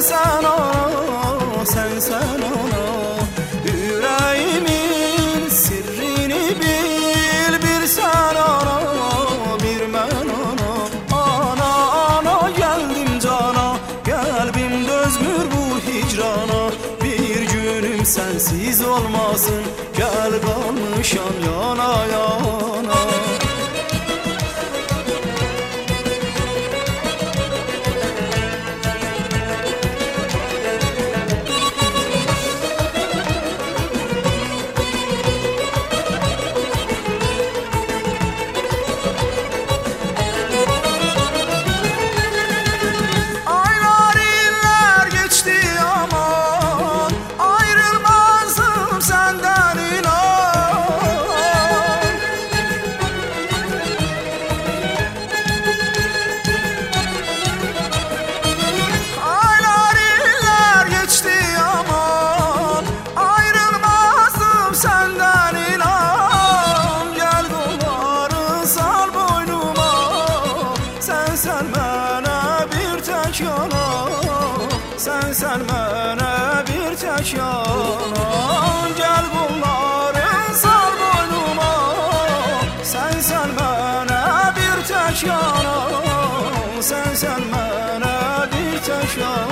Sen ana Sen sen ana Yüreğimin sirrini bil Bir sen ana Bir ben ana Ana ana geldim cana. Kalbim dözmür bu hicrana. Bir günüm sensiz olmasın. Gel kalmışam yana yana Sen sen bana bir tek yana Gel kolları sal boynuma. Sen sen bana bir tek yana Sen sen bana bir tek yana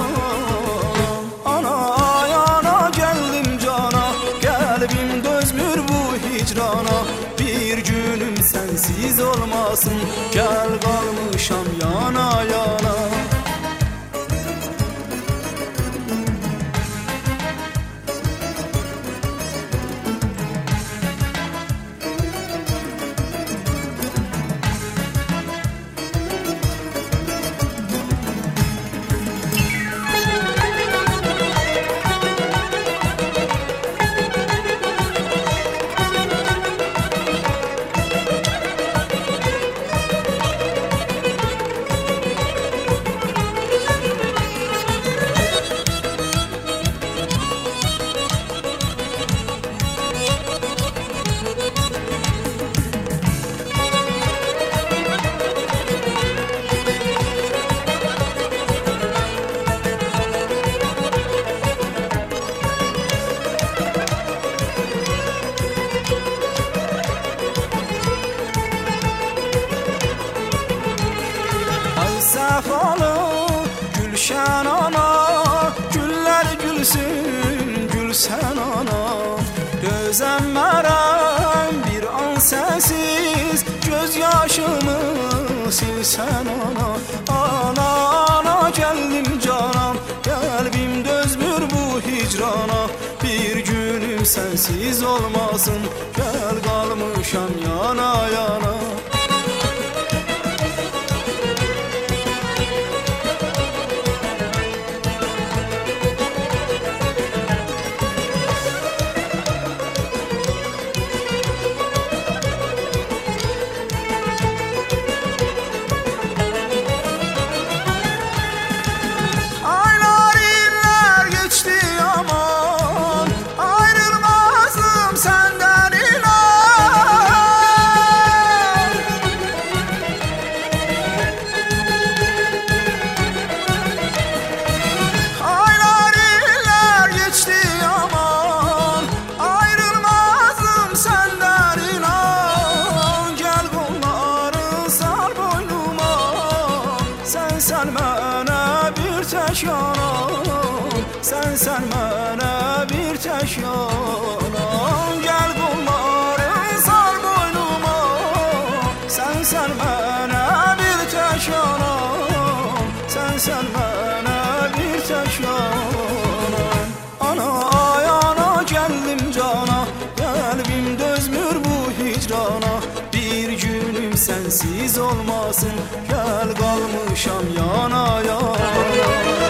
Ana yana geldim cana. Kalbim dözmür bu hicrana. Bir günüm sensiz olmasın. Gel kalmışam yana yana Ay safalı Gülşen ana Güller gülsün Gülsen ana. Gözemmerem bir an sensiz Gözyaşımı silsen ana. Ana ana geldim canam Kalbim dözmür bu hicrana. Bir günüm sensiz olmasın Gel kalmışam yana yanan Gel bunları sar boynuma. Sen sen bana bir tek yanan Sen bana bir yanan Ana. Ayana geldim cana. Kalbim dözmür bu hicrana. Bir günüm sensiz olmasın. Gel kalmışam yana yana